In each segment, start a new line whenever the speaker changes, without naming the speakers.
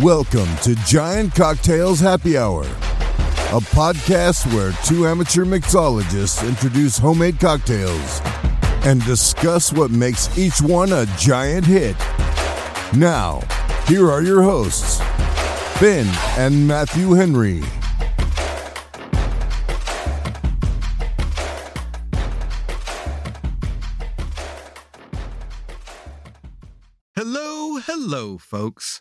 Welcome to Giant Cocktails Happy Hour, a podcast where two amateur mixologists introduce homemade cocktails and discuss what makes each one a giant hit. Now, here are your hosts, Ben and Matthew Henry.
Hello, hello, folks.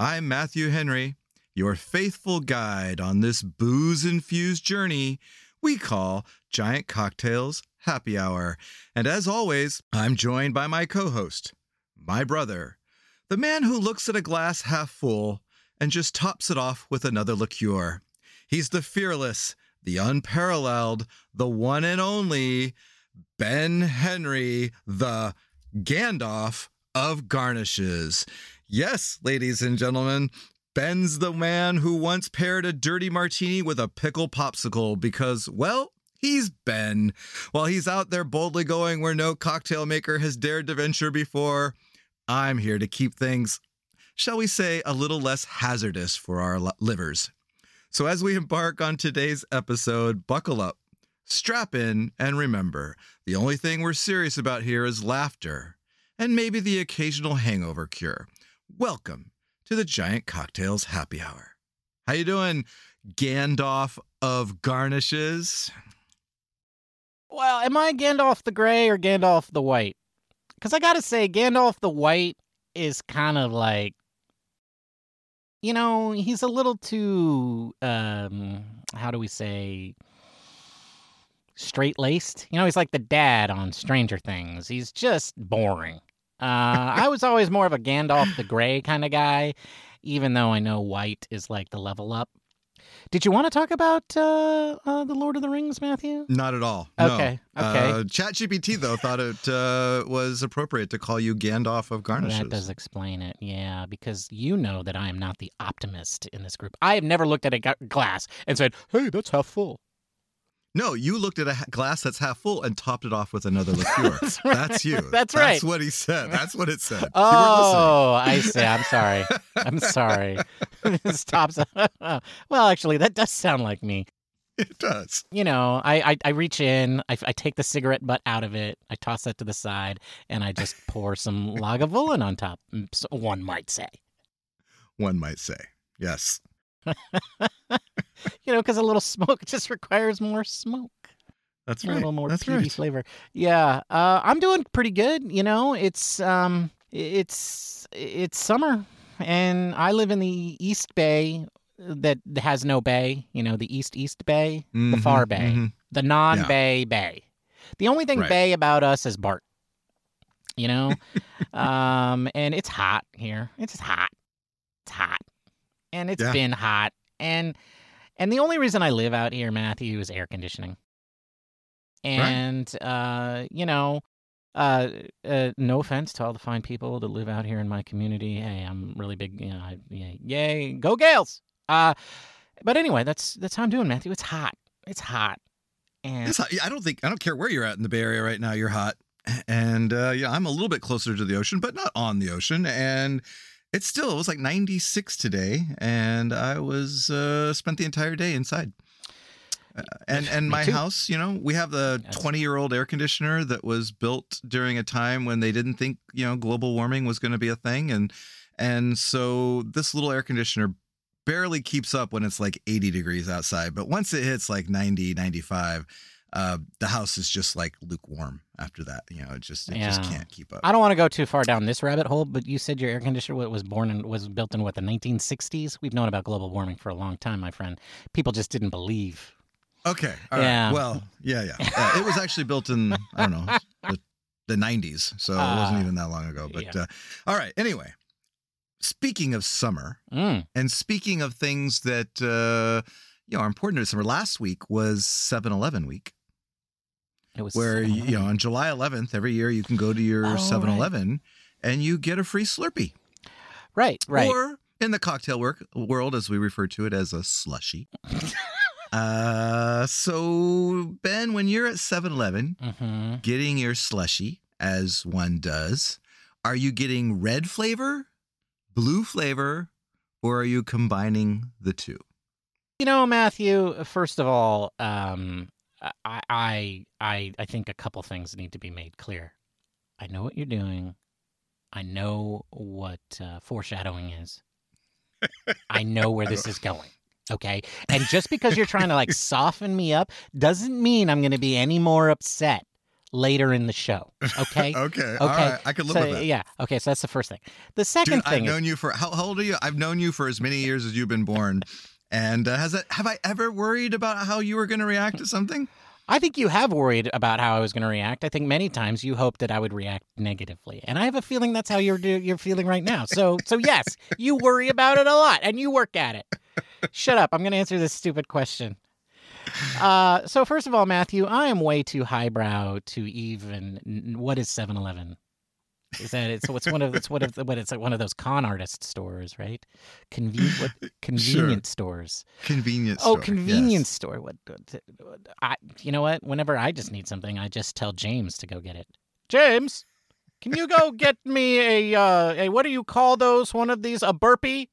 I'm Matthew Henry, your faithful guide on this booze infused journey we call Giant Cocktails Happy Hour. And as always, I'm joined by my co host, my brother, the man who looks at a glass half full and just tops it off with another liqueur. He's the fearless, the unparalleled, the one and only Ben Henry, the Gandalf of garnishes. Yes, ladies and gentlemen, Ben's the man who once paired a dirty martini with a pickle popsicle because, well, he's Ben. While he's out there boldly going where no cocktail maker has dared to venture before, I'm here to keep things, shall we say, a little less hazardous for our livers. So as we embark on today's episode, buckle up, strap in, and remember the only thing we're serious about here is laughter and maybe the occasional hangover cure. Welcome to the Giant Cocktails Happy Hour. How you doing, Gandalf of garnishes?
Well, am I Gandalf the Gray or Gandalf the White? Because I gotta say, Gandalf the White is kind of like, you know, he's a little too, um, how do we say, straight laced. You know, he's like the dad on Stranger Things. He's just boring. Uh, I was always more of a Gandalf the Gray kind of guy, even though I know White is like the level up. Did you want to talk about uh, uh, the Lord of the Rings, Matthew?
Not at all.
Okay,
No.
okay.
Uh, ChatGPT though thought it uh, was appropriate to call you Gandalf of garnishes.
That does explain it, yeah, because you know that I am not the optimist in this group. I have never looked at a glass and said, "Hey, that's half full."
No, you looked at a glass that's half full and topped it off with another liqueur.
That's right.
That's you.
That's right.
That's what he said. That's what it said.
Oh, I see. I'm sorry. I'm sorry. Stops. well, actually, that does sound like me.
You weren't listening. It does.
You know, I I, I reach in, I, I take the cigarette butt out of it, I toss that to the side, and I just pour some Lagavulin on top. mm, one might say.
One might say. Yes.
You know, because a little smoke just requires more smoke.
That's right.
a little more
That's
peaty
right.
flavor. Yeah, uh, I'm doing pretty good. You know, it's um, it's it's summer, and I live in the East Bay that has no bay. You know, the East East Bay, the
Mhm,
Far Bay,
mhm.
the non-bay bay. The only thing
Right.
bay about us is Bart. You know, um, and it's hot here. It's hot. It's hot, and it's
Yeah.
been hot, and and the only reason I live out here, Matthew, is air conditioning. And uh, you know, uh, uh, no offense to all the fine people that live out here in my community. Hey, I'm really big. You know, I, yeah, yay, go Gales! Uh, but anyway, that's that's how I'm doing, Matthew. It's hot. It's hot. And
It's hot. I don't think I don't care where you're at in the Bay Area right now. You're hot, and uh, yeah, I'm a little bit closer to the ocean, but not on the ocean. And it's still it was like 96 today, and I was uh, spent the entire day inside. Uh, and and my house, you know, we have the
Yes.
20 year old air conditioner that was built during a time when they didn't think you know global warming was going to be a thing, and and so this little air conditioner barely keeps up when it's like 80 degrees outside but once it hits like 90 95 uh the house is just like lukewarm after that you know it just it just can't keep up
I don't want to go too far down this rabbit hole, but you said your air conditioner was born and was built in what the 1960s. We've known about global warming for a long time, my friend. People just didn't believe.
okay all right.
Yeah.
well yeah yeah Uh, it was actually built in i don't know the, the 90s so it wasn't
Ah.
even that long ago but
Yeah.
uh all right anyway speaking of summer
Mm.
and speaking of things that uh you know are important to summer last week was 7-eleven week
It was
where you know on July 11th every year you can go to your
Oh, right.
7-Eleven and you get a free Slurpee.
right, right.
Or in the cocktail work, world, as we refer to it as a slushy. uh, so Ben, when you're at 7-Eleven
hmm
getting your slushy, as one does, are you getting red flavor, blue flavor, or are you combining the two?
You know, Matthew. First of all, um, I, I, I, I think a couple things need to be made clear. I know what you're doing. I know what uh, foreshadowing is. I know where this is going. Okay. And just because you're trying to like soften me up doesn't mean I'm going to be any more upset later in the show. Okay.
okay.
Okay.
Right. I could live
so,
with that.
Yeah. Okay. So that's the first thing. The second
Dude,
thing
I've
is
known you for how, how old are you? I've known you for as many years as you've been born. And uh, has it, have I ever worried about how you were going to react to something?
I think you have worried about how I was going to react. I think many times you hoped that I would react negatively, and I have a feeling that's how you're you're feeling right now. So, so yes, you worry about it a lot, and you work at it. Shut up! I'm going to answer this stupid question. Uh, so first of all, Matthew, I am way too highbrow to even. What is 7-Eleven? Is that it's it's one of it's one of the, what it's like one of those con artist stores, right? Conven- what, convenience stores.
Convenience
Oh,
store,
convenience
yes.
store. What? what- I, you know what? Whenever I just need something, I just tell James to go get it. James, can you go get me a uh, a what do you call those? One of these a burpee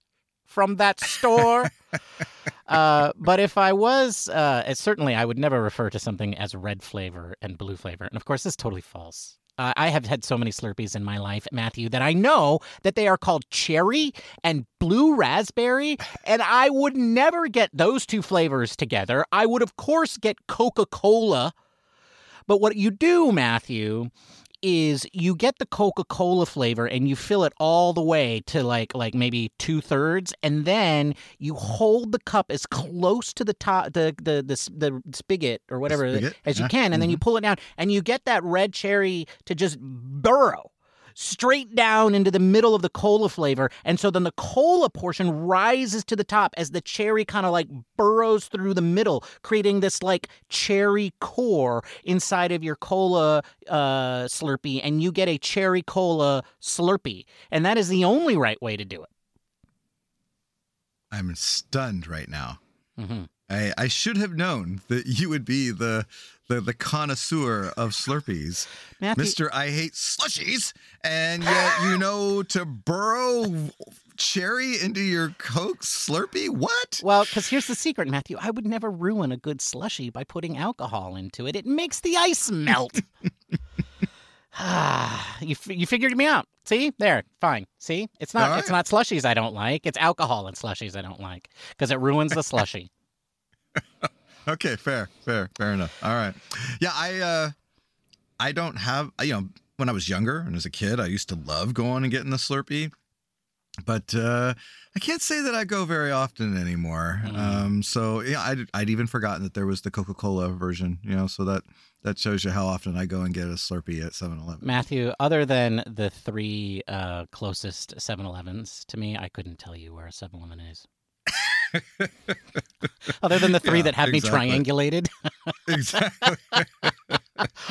from that store. uh, but if I was, uh, certainly I would never refer to something as red flavor and blue flavor. And of course, this is totally false. Uh, I have had so many Slurpees in my life, Matthew, that I know that they are called cherry and blue raspberry, and I would never get those two flavors together. I would, of course, get Coca Cola. But what you do, Matthew, is you get the Coca-Cola flavor and you fill it all the way to like like maybe two thirds, and then you hold the cup as close to the top the the the, the spigot or whatever
spigot,
as you
yeah,
can, and then you mm-hmm. pull it down, and you get that red cherry to just burrow straight down into the middle of the cola flavor. And so then the cola portion rises to the top as the cherry kind of like burrows through the middle, creating this like cherry core inside of your cola uh, Slurpee. And you get a cherry cola Slurpee. And that is the only right way to do it.
I'm stunned right now.
hmm
I, I should have known that you would be the the, the connoisseur of Slurpees.
Matthew,
Mr. I hate slushies, and yet you know to burrow cherry into your Coke Slurpee? What?
Well, because here's the secret, Matthew. I would never ruin a good slushy by putting alcohol into it. It makes the ice melt. Ah, you f- you figured me out. See there, fine. See, it's not
All
it's not slushies I don't like. It's alcohol and slushies I don't like because it ruins the slushy.
Okay, fair, fair, fair enough. All right. Yeah, I uh I don't have you know, when I was younger and as a kid, I used to love going and getting the Slurpee. But uh I can't say that I go very often anymore.
Mm.
Um so yeah, I'd, I'd even forgotten that there was the Coca-Cola version, you know, so that that shows you how often I go and get a Slurpee at 7-Eleven.
Matthew, other than the three uh, closest 7-Elevens to me, I couldn't tell you where a 7-Eleven is. Other than the three
Yeah,
that have
exactly.
me triangulated,
exactly.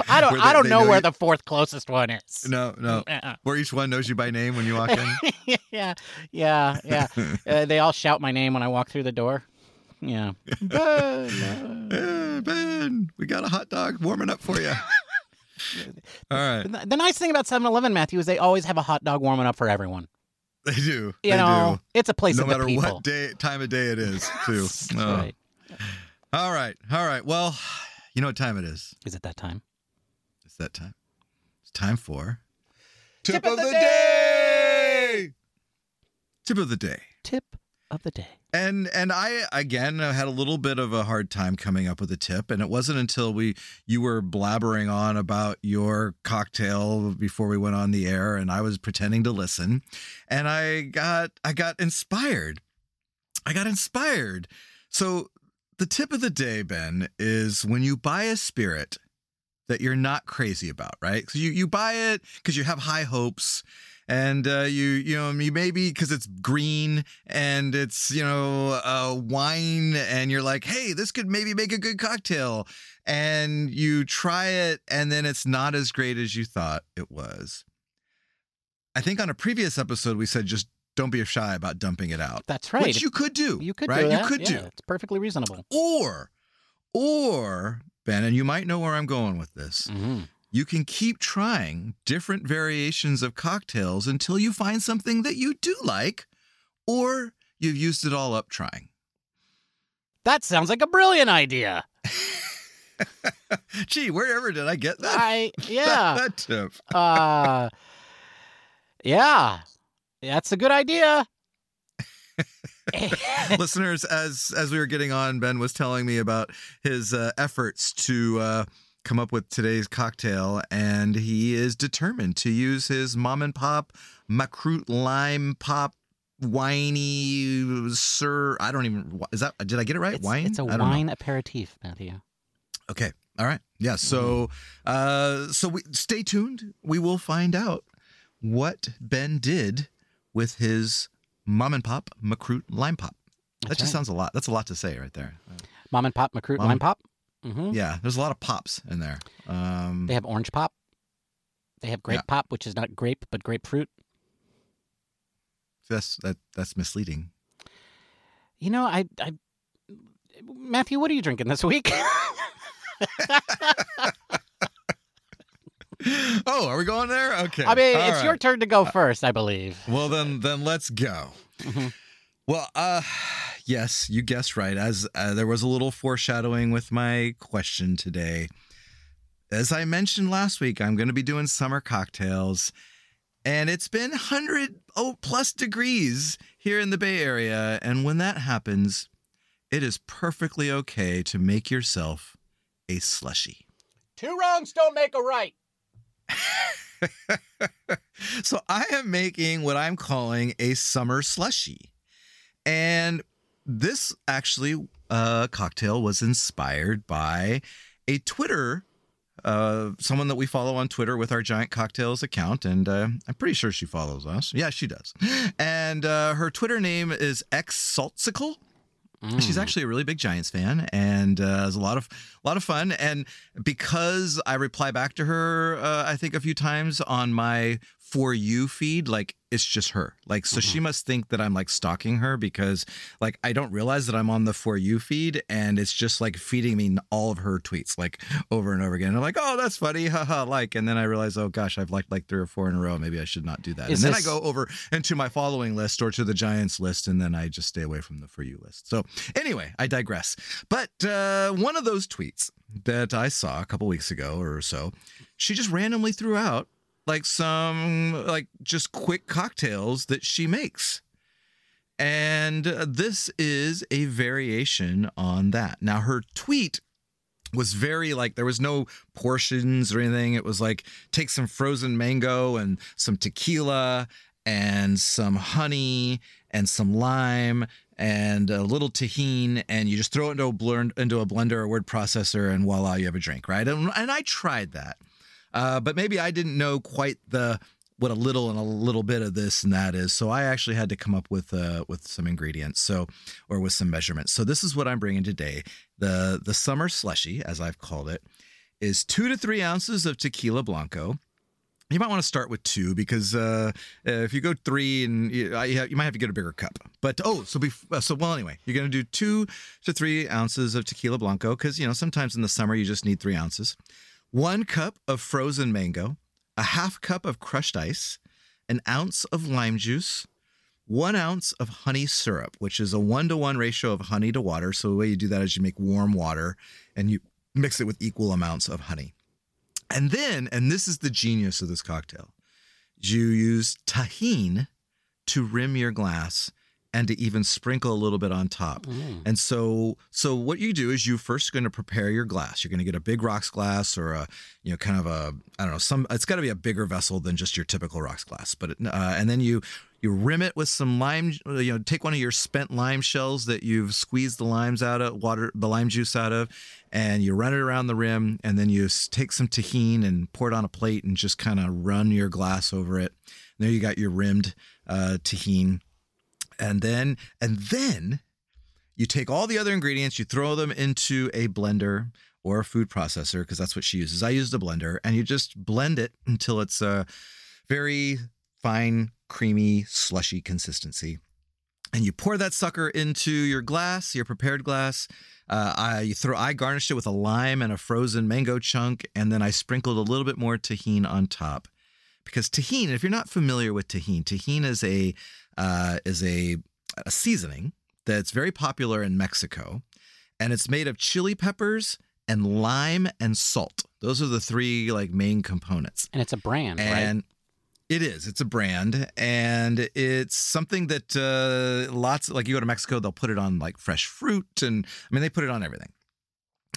I don't
Where
I don't know,
know
where
you-
the fourth closest one is.
No, no.
Uh-uh.
Where each one knows you by name when you walk in.
yeah, yeah, yeah. Uh, they all shout my name when I walk through the door. Yeah. Ben,
Eh, ben, we got a hot dog warming up for you. All right.
The the nice thing about 7-Eleven, Matthew, is they always have a hot dog warming up for everyone.
They do.
You
they
know, it's a place
do. No
of the
matter what day time of day it is, too. Oh.
right.
All right. All right. Well, you know what time it is.
Is it that time?
It's that time. It's time for
Tip of the day!
Tip of the day.
Tip of the day.
And and I again uh, had a little bit of a hard time coming up with a tip, and it wasn't until we you were blabbering on about your cocktail before we went on the air, and I was pretending to listen, and I got I got inspired. I got inspired. So the tip of the day, Ben, is when you buy a spirit that you're not crazy about, right? So you you buy it because you have high hopes. And uh, you, you know, you maybe because it's green and it's, you know, uh, wine, and you're like, hey, this could maybe make a good cocktail. And you try it, and then it's not as great as you thought it was. I think on a previous episode, we said just don't be shy about dumping it out,
That's right.
which you could do.
You could
right?
do that.
You could
yeah,
do.
It's perfectly reasonable.
Or, or, Ben, and you might know where I'm going with this.
hmm
You can keep trying different variations of cocktails until you find something that you do like, or you've used it all up trying.
That sounds like a brilliant idea.
Gee, wherever did I get that?
I yeah.
that tip.
uh yeah. That's a good idea.
Listeners, as as we were getting on, Ben was telling me about his uh, efforts to uh, come up with today's cocktail, and he is determined to use his mom and pop Makrut lime pop winey sir. I don't even is that did I get it right?
It's,
wine.
it's a
I don't know.
wine aperitif, Matthew.
Okay. All right. Yeah. So, uh, so we stay tuned. We will find out what Ben did with his mom and pop Makrut lime pop. That
That's
just
right.
sounds a lot. That's a lot to say right there.
Mom and pop, Makrut
Mom
lime pop. Hmm
Yeah. There's a lot of pops in there. Um,
They have orange pop. They have grape
Yeah.
pop, which is not grape but grapefruit.
that's that. That's misleading.
You know, I, I, Matthew, what are you drinking this week?
oh, are we going there? Okay.
I mean,
All
it's your turn to go first, I believe.
Well, then, then let's go.
Mhm.
Well, uh, yes, you guessed right. As uh, there was a little foreshadowing with my question today. As I mentioned last week, I'm going to be doing summer cocktails, and it's been 100 oh, plus degrees here in the Bay Area. And when that happens, it is perfectly okay to make yourself a slushy.
Two wrongs don't make a right.
so I am making what I'm calling a summer slushy. And this actually uh, cocktail was inspired by a Twitter, uh, someone that we follow on Twitter with our Giant Cocktails account. And uh, I'm pretty sure she follows us. Yeah, she does. And uh, her Twitter name is X Saltsicle. She's
Mm.
actually a really big Giants fan, and uh, it was a lot of a lot of fun. And because I reply back to her, uh, I think a few times on my for you feed, like it's just her. Like, so she must think that I'm like stalking her because like I don't realize that I'm on the for you feed, and it's just like feeding me all of her tweets like over and over again. And I'm like, oh, that's funny, haha, like. And then I realize, oh gosh, I've liked like three or four in a row. Maybe I should not do that.
Is
and then I go over into my following list or to the Giants list, and then I just stay away from the for you list. So anyway, I digress. But uh, one of those tweets that I saw a couple weeks ago or so, she just randomly threw out like some like just quick cocktails that she makes. And uh, this is a variation on that. Now, her tweet was very like there was no portions or anything. It was like take some frozen mango and some tequila and some honey and some lime and a little Tajin and you just throw it into a blend into a blender or word processor and voila you have a drink right and, and i tried that uh, but maybe i didn't know quite the what a little and a little bit of this and that is so i actually had to come up with uh, with some ingredients so or with some measurements so this is what i'm bringing today the the summer slushy as i've called it is two to three ounces of tequila blanco you might want to start with two because uh, if you go three and you, uh, you might have to get a bigger cup. But oh, so be uh, so well anyway. You're gonna do two to three ounces of tequila blanco because you know sometimes in the summer you just need three ounces. One cup of frozen mango, a half cup of crushed ice, an ounce of lime juice, one ounce of honey syrup, which is a one to one ratio of honey to water. So the way you do that is you make warm water and you mix it with equal amounts of honey. And then, and this is the genius of this cocktail, you use Tajin to rim your glass and to even sprinkle a little bit on top.
Mm.
And so, so what you do is you first going to prepare your glass. You're going to get a big rocks glass or a, you know, kind of a, I don't know, some. It's got to be a bigger vessel than just your typical rocks glass. But it, uh, and then you you rim it with some lime. You know, take one of your spent lime shells that you've squeezed the limes out of water, the lime juice out of, and you run it around the rim. And then you take some Tajin and pour it on a plate and just kind of run your glass over it. And there you got your rimmed uh, Tajin and then and then you take all the other ingredients you throw them into a blender or a food processor because that's what she uses. I use the blender and you just blend it until it's a very fine creamy slushy consistency. And you pour that sucker into your glass your prepared glass. Uh, I throw I garnished it with a lime and a frozen mango chunk, and then I sprinkled a little bit more Tajin on top. Because Tajin, if you're not familiar with Tajin, Tajin is a uh, is a a seasoning that's very popular in Mexico, and it's made of chili peppers and lime and salt. Those are the three like main components.
And it's a brand,
and
right?
it is. It's a brand, and it's something that uh, lots like you go to Mexico, they'll put it on like fresh fruit, and I mean they put it on everything.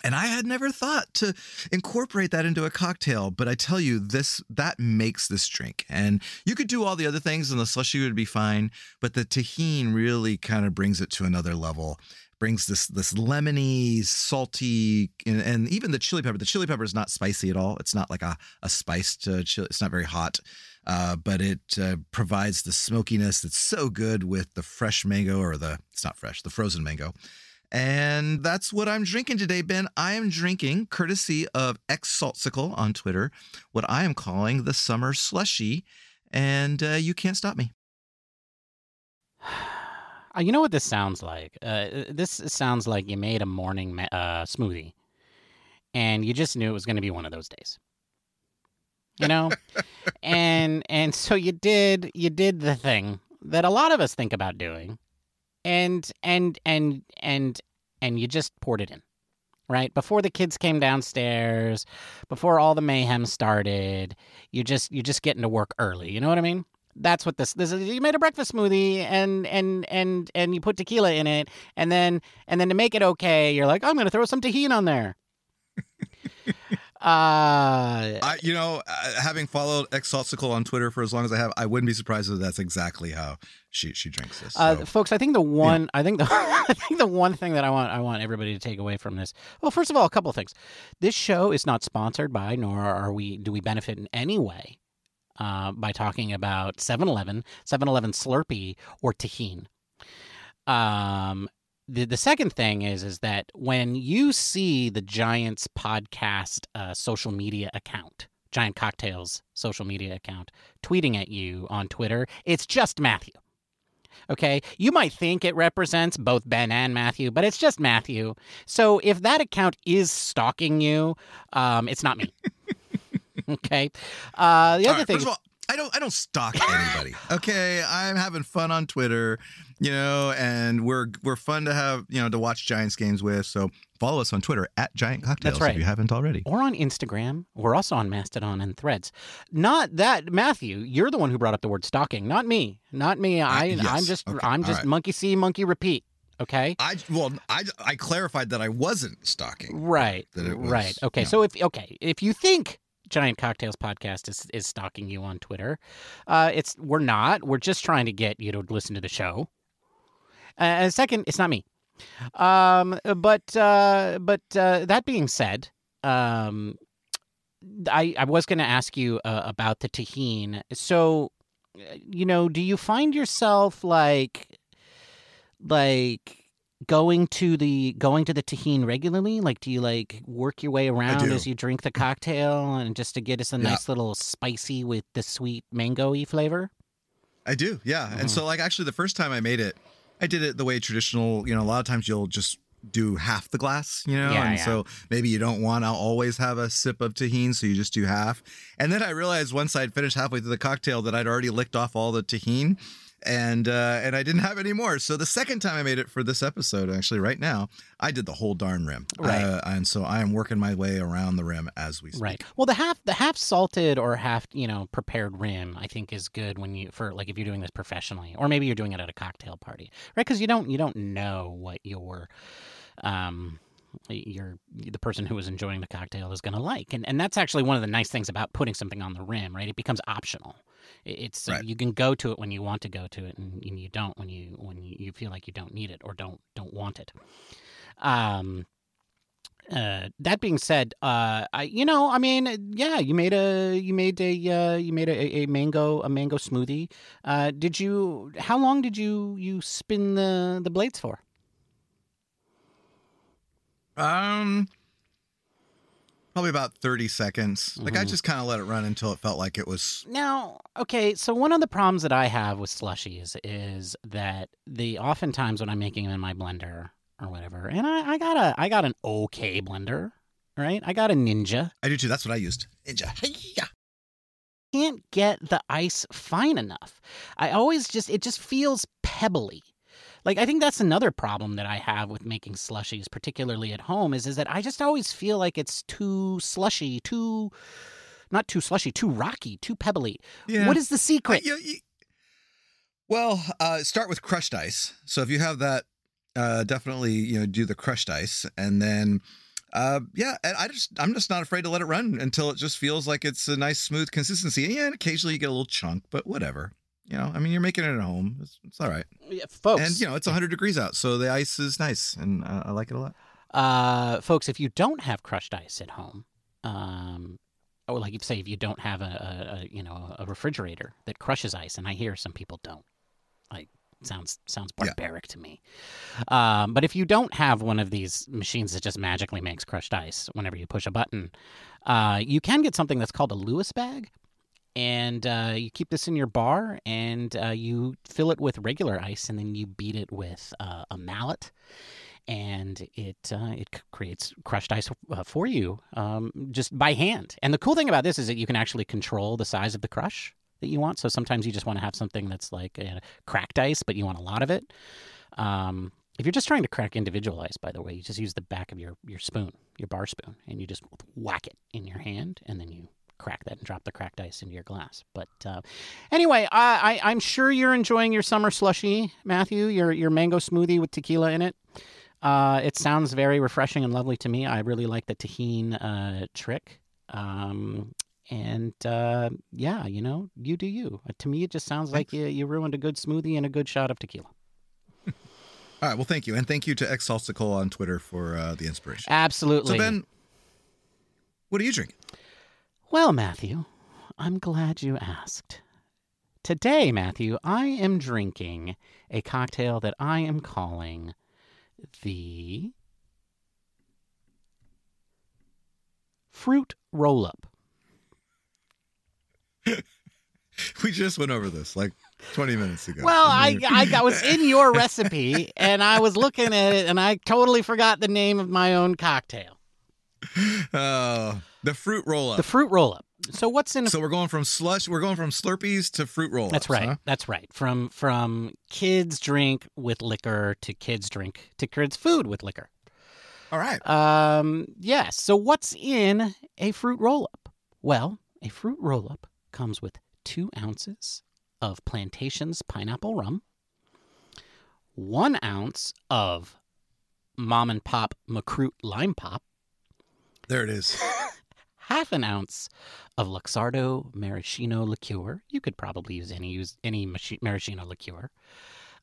And I had never thought to incorporate that into a cocktail, but I tell you, this that makes this drink. And you could do all the other things, and the slushy would be fine, but the Tajin really kind of brings it to another level. Brings this this lemony, salty, and, and even the chili pepper. The chili pepper is not spicy at all. It's not like a a spiced chili. It's not very hot, uh, but it uh, provides the smokiness that's so good with the fresh mango or the it's not fresh, the frozen mango. And that's what I'm drinking today, Ben. I am drinking, courtesy of X Saltsicle on Twitter, what I am calling the summer slushy. And uh, you can't stop me.
You know what this sounds like? Uh, this sounds like you made a morning ma- uh, smoothie, and you just knew it was going to be one of those days. You know, and and so you did you did the thing that a lot of us think about doing, and and and and and you just poured it in right? Before the kids came downstairs before all the mayhem started you just you just getting to work early you know what i mean? That's what this this is you made a breakfast smoothie and and and and you put tequila in it and then and then to make it okay you're like oh, i'm going to throw some Tajin on there uh
I, you know, uh, having followed X on Twitter for as long as I have, I wouldn't be surprised if that's exactly how she she drinks this.
Uh, folks, I think the one, I think the, I think the one thing that I want, I want everybody to take away from this. Well, first of all, a couple of things. This show is not sponsored by, nor are we, do we benefit in any way uh, by talking about 7-Eleven, 7-Eleven Slurpee, or Tajin. Um, the the second thing is is that when you see the Giants podcast uh, social media account, Giant Cocktails social media account, tweeting at you on Twitter, it's just Matthew. Okay, you might think it represents both Ben and Matthew, but it's just Matthew. So if that account is stalking you, um, it's not me. okay. Uh, the
All
other
right,
thing.
first of all, I don't I don't stalk anybody. okay, I'm having fun on Twitter, you know, and we're we're fun to have you know to watch Giants games with. So follow us on Twitter at Giant Cocktails
That's right.
if you haven't already.
or on Instagram. We're also on Mastodon and Threads. Not that Matthew, you're the one who brought up the word stalking, not me. Not me. Uh, I
yes.
I'm just
Okay.
I'm just
right.
monkey see, monkey repeat. Okay?
I well I I clarified that I wasn't stalking.
Right.
That it was,
right. Okay.
you know.
So if okay, if you think Giant Cocktails podcast is is stalking you on Twitter, uh, it's we're not. We're just trying to get you to listen to the show. Uh, and second, it's not me. Um, but uh, but uh, that being said, um, I I was going to ask you uh, about the Tajin. So, uh, you know, do you find yourself like like going to the going to the Tajin regularly? Like, do you like work your way around as you drink the cocktail, and just to get us a
Yeah.
nice little spicy with the sweet mango-y flavor?
I do, yeah.
Mhm.
And so, like, actually, the first time I made it, I did it the way traditional. You know, a lot of times you'll just do half the glass, you know,
Yeah,
and
yeah.
so maybe you don't want to always have a sip of Tajin, so you just do half. And then I realized once I'd finished halfway through the cocktail that I'd already licked off all the Tajin, and uh, and I didn't have any more. So the second time I made it for this episode, actually, right now, I did the whole darn rim,
Right.
Uh, and so I am working my way around the rim as we speak.
Right. Well, the half the half salted or half you know prepared rim, I think, is good when you for like if you're doing this professionally, or maybe you're doing it at a cocktail party, right? Because you don't you don't know what your um your the person who is enjoying the cocktail is going to like, and and that's actually one of the nice things about putting something on the rim, right? It becomes optional. It's
Right.
you can go to it when you want to go to it, and, and you don't when you when you, you feel like you don't need it or don't don't want it. Um, uh, that being said, uh, I you know, I mean, yeah, you made a you made a uh, you made a, a mango a mango smoothie. Uh, did you? How long did you you spin the the blades for?
Um, probably about thirty seconds. Like I
Mhm.
just kind of let it run until it felt like it was.
Now, okay, so one of the problems that I have with slushies is that the oftentimes when I'm making them in my blender or whatever, and I, I got a I got an okay blender, right? I got a Ninja.
I do too. That's what I used. Ninja. Hey-ya.
can't get the ice fine enough. I always just it just feels pebbly. Like I think that's another problem that I have with making slushies, particularly at home, is is that I just always feel like it's too slushy, too not too slushy, too rocky, too pebbly.
Yeah.
What is the secret?
You- you- well, uh, start with crushed ice. So if you have that, uh, definitely you know do the crushed ice, and then uh, yeah, and I just I'm just not afraid to let it run until it just feels like it's a nice smooth consistency. And yeah, and occasionally you get a little chunk, but whatever. You know, I mean, you're making it at home. It's, it's all right.
Yeah, folks,
And you know, it's 100 degrees out, so the ice is nice, and uh, I like it a lot.
uh, folks, if you don't have crushed ice at home, um, or like you say, if you don't have a, a, a you know a refrigerator that crushes ice, and I hear some people don't, like sounds sounds
Yeah.
barbaric to me. Um, but if you don't have one of these machines that just magically makes crushed ice whenever you push a button, uh, you can get something that's called a Lewis bag. And uh, you keep this in your bar, and uh, you fill it with regular ice, and then you beat it with uh, a mallet, and it uh, it creates crushed ice uh, for you um, just by hand. And the cool thing about this is that you can actually control the size of the crush that you want. So sometimes you just want to have something that's like uh, cracked ice, but you want a lot of it. Um, if you're just trying to crack individual ice, by the way, you just use the back of your, your spoon, your bar spoon, and you just whack it in your hand, and then you crack that and drop the cracked ice into your glass. But uh, anyway, I, I, I'm sure you're enjoying your summer slushy, Matthew, your, your mango smoothie with tequila in it. Uh, it sounds very refreshing and lovely to me. I really like the Tajin uh, trick. Um, and uh, yeah, you know, you do you. Uh, to me, it just sounds like you, you ruined a good smoothie and a good shot of tequila.
All right, well, thank you, and thank you to X on Twitter for uh, the inspiration.
Absolutely.
So Ben, what are you drinking?
Well, Matthew, I'm glad you asked. Today, Matthew, I am drinking a cocktail that I am calling the Fruit Roll Up.
We just went over this like 20 minutes ago.
Well, I, I, I was in your recipe and I was looking at it and I totally forgot the name of my own cocktail.
Oh, the fruit roll up.
The Fruit Roll Up. So, what's in
so we're going from slush, we're going from Slurpees to fruit roll ups.
That's right. That's right. From from kids drink with liquor to kids drink to kids food with liquor.
All right.
Um, yes. So what's in a fruit roll up? Well, a fruit roll up comes with two ounces of plantations pineapple rum, one ounce of mom and pop Makrut lime pop,
There it is.
half an ounce of Luxardo maraschino liqueur. You could probably use any use any maraschino liqueur.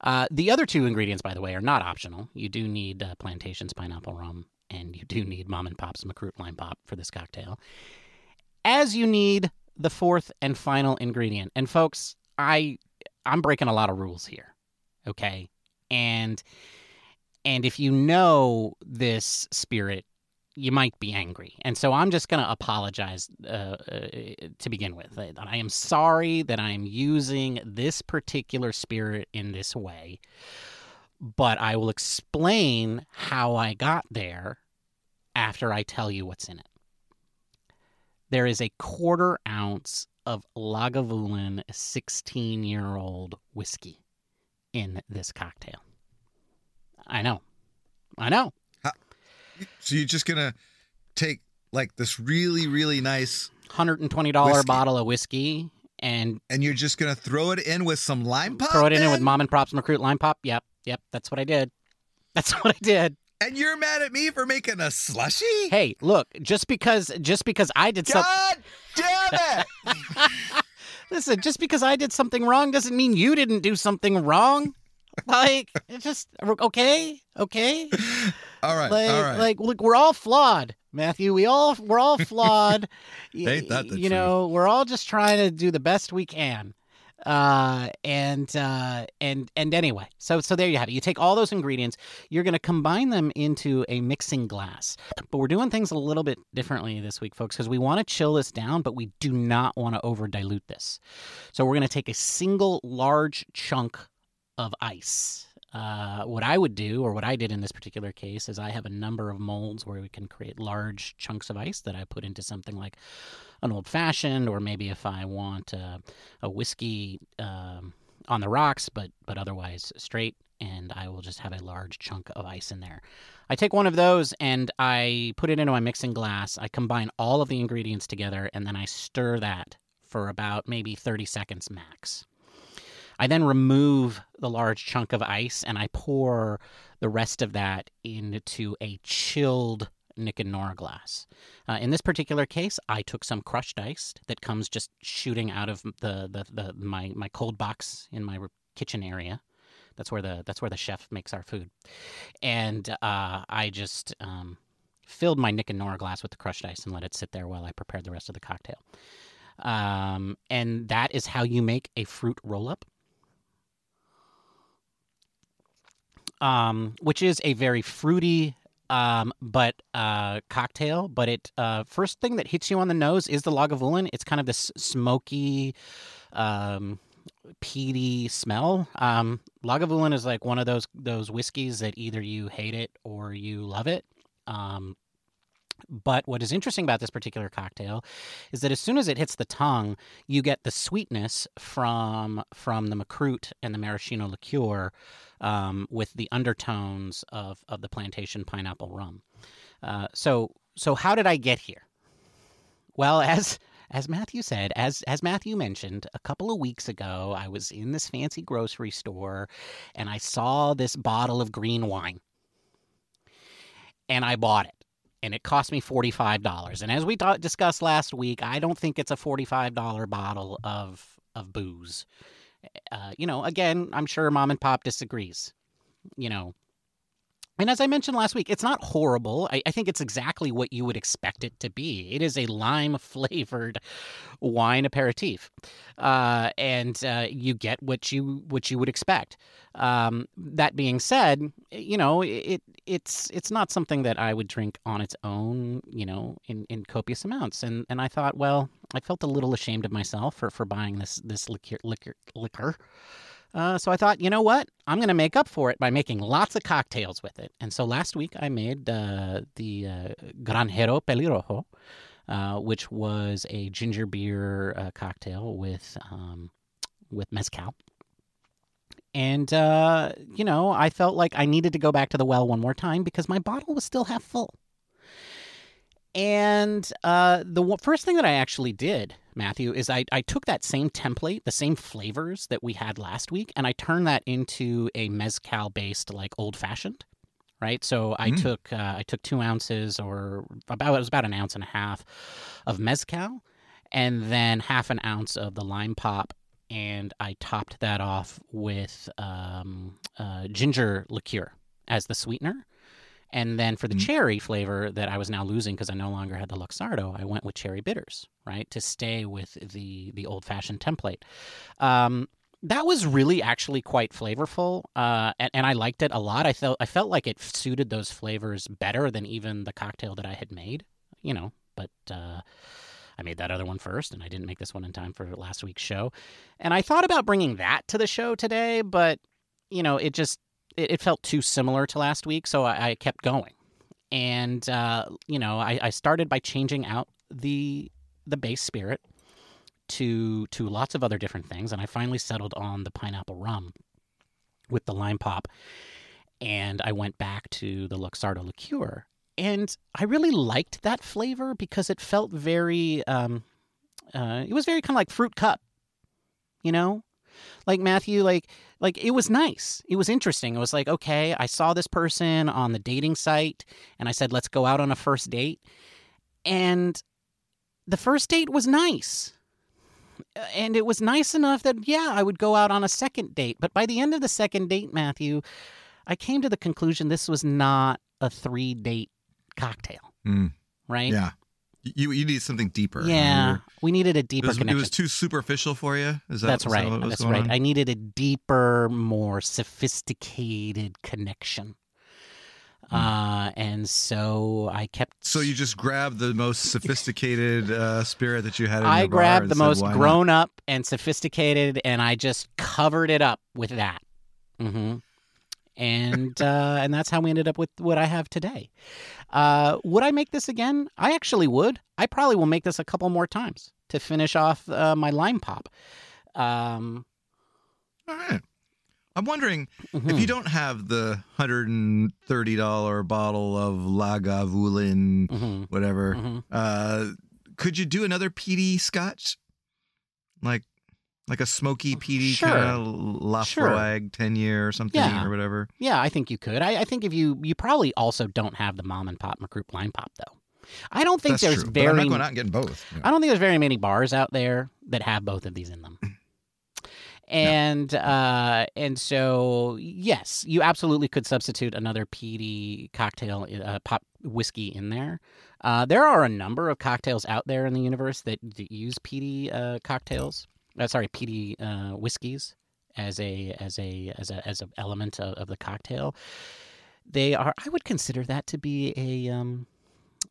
Uh, the other two ingredients, by the way, are not optional. You do need uh, plantations pineapple rum, and you do need mom and pop's Makrut lime pop for this cocktail. As you need the fourth and final ingredient. And folks, I I'm breaking a lot of rules here. Okay? And and if you know this spirit you might be angry. And so I'm just going to apologize uh, uh, to begin with. I am sorry that I'm using this particular spirit in this way, but I will explain how I got there after I tell you what's in it. There is a quarter ounce of Lagavulin 16 year old whiskey in this cocktail. I know. I know.
So you're just gonna take like this really, really nice,
$120 bottle of whiskey and
and you're just gonna throw it in with some lime pop.
throw it in
then?
with mom and pop's Makrut lime pop. Yep, yep, that's what I did. That's what I did.
And you're mad at me for making a slushy?
Hey, look, just because just because I did something
God damn it!
Listen, just because I did something wrong doesn't mean you didn't do something wrong. Like, it's just okay, okay.
all right,
Like,
all right.
like, look, we're all flawed, Matthew. We all we're all flawed.
Ain't that the
you know, we're all just trying to do the best we can. Uh, and uh, and and anyway, so so there you have it. You take all those ingredients, you're going to combine them into a mixing glass. But we're doing things a little bit differently this week, folks, because we want to chill this down, but we do not want to over dilute this. So we're going to take a single large chunk of ice. Uh, what I would do, or what I did in this particular case, is I have a number of molds where we can create large chunks of ice that I put into something like an old fashioned, or maybe if I want a, a whiskey um, on the rocks, but but otherwise straight. And I will just have a large chunk of ice in there. I take one of those and I put it into my mixing glass. I combine all of the ingredients together and then I stir that for about maybe 30 seconds max. I then remove the large chunk of ice and I pour the rest of that into a chilled Nick and Nora glass. Uh, in this particular case, I took some crushed ice that comes just shooting out of the, the, the my my cold box in my kitchen area. That's where the that's where the chef makes our food, and uh, I just um, filled my Nick and Nora glass with the crushed ice and let it sit there while I prepared the rest of the cocktail. Um, and that is how you make a fruit roll up. Um, which is a very fruity um, but uh, cocktail. But it uh, first thing that hits you on the nose is the Lagavulin. It's kind of this smoky, um, peaty smell. Um, Lagavulin is like one of those those whiskeys that either you hate it or you love it. Um, but what is interesting about this particular cocktail is that as soon as it hits the tongue, you get the sweetness from from the Makrut and the maraschino liqueur, um, with the undertones of of the plantation pineapple rum. Uh, so so how did I get here? Well, as as Matthew said, as as Matthew mentioned, a couple of weeks ago, I was in this fancy grocery store, and I saw this bottle of green wine, and I bought it and it cost me $45. And as we ta- discussed last week, I don't think it's a $45 bottle of of booze. Uh, you know, again, I'm sure mom and pop disagrees. You know, and as I mentioned last week, it's not horrible. I, I, think it's exactly what you would expect it to be. It is a lime flavored wine aperitif, uh, and uh, you get what you what you would expect. Um, that being said, you know it it's it's not something that I would drink on its own, you know, in, in copious amounts. And and I thought, well, I felt a little ashamed of myself for, for buying this this liquor liquor liquor. Uh, so I thought, you know what? I'm going to make up for it by making lots of cocktails with it. And so last week I made uh, the uh, Granjero Pelirrojo, uh, which was a ginger beer uh, cocktail with um, with mezcal. And uh, you know, I felt like I needed to go back to the well one more time because my bottle was still half full. And uh, the first thing that I actually did Matthew, is I, I took that same template, the same flavors that we had last week, and I turned that into a mezcal based like old fashioned. Right, so I mm. took uh, I took two ounces or about it was about an ounce and a half of mezcal, and then half an ounce of the lime pop, and I topped that off with um, uh, ginger liqueur as the sweetener. And then for the mm. cherry flavor that I was now losing because I no longer had the Luxardo, I went with cherry bitters, right, to stay with the the old fashioned template. Um, that was really actually quite flavorful, uh, and, and, I liked it a lot. I felt I felt like it suited those flavors better than even the cocktail that I had made, you know. But uh, I made that other one first, and I didn't make this one in time for last week's show. And I thought about bringing that to the show today, but you know, it just it, it felt too similar to last week, so I, I kept going. And uh, you know, I, I started by changing out the the base spirit to to lots of other different things, and I finally settled on the pineapple rum with the lime pop, and I went back to the Luxardo liqueur, and I really liked that flavor because it felt very, um, uh, it was very kind of like fruit cup, you know, like Matthew, like like it was nice. It was interesting. It was like, okay, I saw this person on the dating site and I said, let's go out on a first date. And the first date was nice. And it was nice enough that, yeah, I would go out on a second date. But by the end of the second date, Matthew, I came to the conclusion this was not a three date cocktail.
Mm.
Right?
Yeah. You you need something deeper.
Yeah, we needed a deeper
it was,
connection.
It was too superficial for you. Is that
that's right?
That
that's right. On? I needed a deeper, more sophisticated connection. Hmm. Uh, and so I kept.
So you just grabbed the most sophisticated uh, spirit that you had. in
I grabbed the
said,
most grown not? up and sophisticated, and I just covered it up with that. Mm-hmm and uh, and that's how we ended up with what I have today. Uh, would I make this again? I actually would. I probably will make this a couple more times to finish off uh, my lime pop. Um,
All right. I'm wondering
Mhm.
if you don't have the hundred and thirty dollar bottle of Lagavulin,
Mhm.
whatever,
Mhm.
uh, could you do another peaty Scotch, like like a smoky peaty
Sure.
kind of Laphroaig ten year or something
Yeah.
or whatever?
Yeah, I think you could. I, I think if you you probably also don't have the mom and pop Makrut line pop though. I don't think
That's
there's
true.
very
I'm not going out and getting both. Yeah.
I don't think there's very many bars out there that have both of these in them. And uh, and so yes, you absolutely could substitute another peaty cocktail, uh, pop whiskey in there. Uh, there are a number of cocktails out there in the universe that, that use peaty uh, cocktails. Uh, sorry, peaty uh, whiskeys as a as a as a as an element of, of the cocktail. They are. I would consider that to be a um,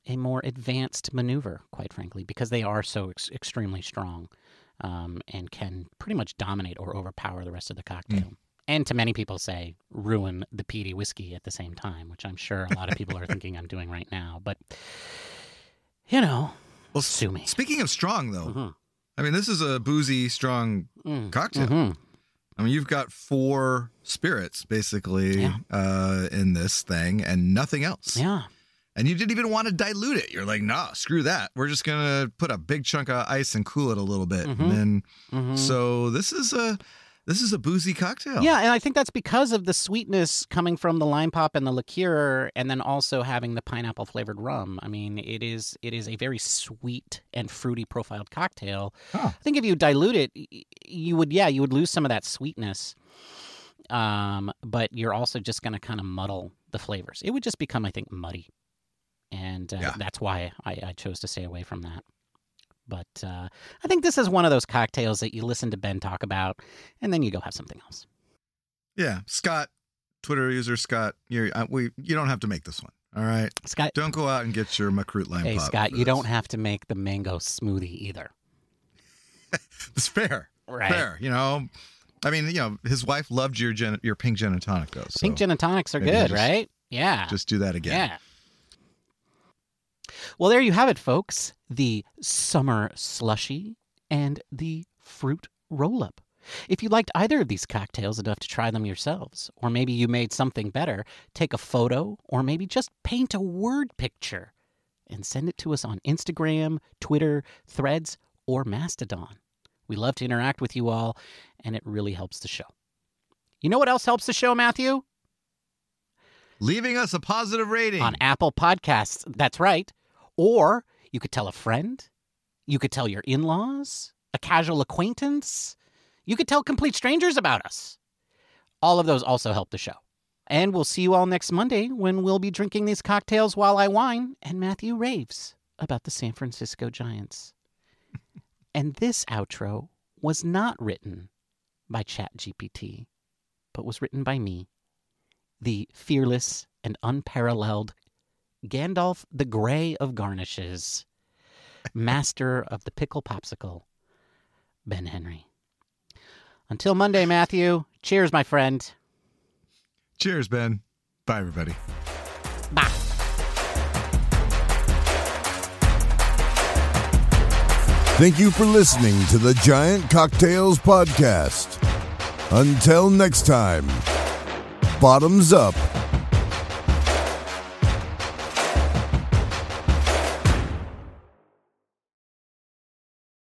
a more advanced maneuver, quite frankly, because they are so ex- extremely strong um, and can pretty much dominate or overpower the rest of the cocktail. And to many people, say ruin the peaty whiskey at the same time, which I'm sure a lot of people are thinking I'm doing right now. But you know,
Well,
sue me.
Speaking of strong, though,
Mhm.
I mean, this is a boozy, strong
Mm.
cocktail.
Mhm.
I mean, you've got four spirits basically
Yeah.
uh, in this thing and nothing else.
Yeah.
And you didn't even want to dilute it. You're like, nah, screw that. We're just gonna put a big chunk of ice and cool it a little bit.
Mhm.
And then
Mhm.
so this is a this is a boozy cocktail.
Yeah, and I think that's because of the sweetness coming from the lime pop and the liqueur, and then also having the pineapple flavored rum. I mean, it is it is a very sweet and fruity profiled cocktail.
Huh.
I think if you dilute it, you would yeah, you would lose some of that sweetness. Um, but you're also just going to kind of muddle the flavors. It would just become, I think, muddy, and uh,
Yeah.
that's why I, I chose to stay away from that. But uh, I think this is one of those cocktails that you listen to Ben talk about, and then you go have something else.
Yeah. Scott, Twitter user Scott, you're, uh, we you don't have to make this one. All right.
Scott,
Don't go out and get your Makrut lime
Hey, Scott, you
this.
don't have to make the mango smoothie either.
It's fair.
Right.
Fair. You know. I mean, you know, his wife loved your gin, your pink gin and tonic though. So
Pink gin and tonics are good,
just-
right? Yeah.
just do that again.
Yeah. Well, there you have it, folks. The summer slushy and the fruit roll up. If you liked either of these cocktails enough to try them yourselves, or maybe you made something better, take a photo or maybe just paint a word picture and send it to us on Instagram, Twitter, Threads, or Mastodon. We love to interact with you all, and it really helps the show. You know what else helps the show, Matthew?
Leaving us a positive rating.
on Apple Podcasts. That's right. Or you could tell a friend, you could tell your in laws, a casual acquaintance, you could tell complete strangers about us. All of those also help the show. And we'll see you all next Monday when we'll be drinking these cocktails while I whine and Matthew raves about the San Francisco Giants. and this outro was not written by ChatGPT, but was written by me, the fearless and unparalleled Gandalf the Grey of Garnishes, master of the pickle popsicle, Ben Henry. Until Monday, Matthew, cheers, my friend.
Cheers, Ben. Bye, everybody.
Bye.
Thank you for listening to the Giant Cocktails Podcast. Until next time, bottoms up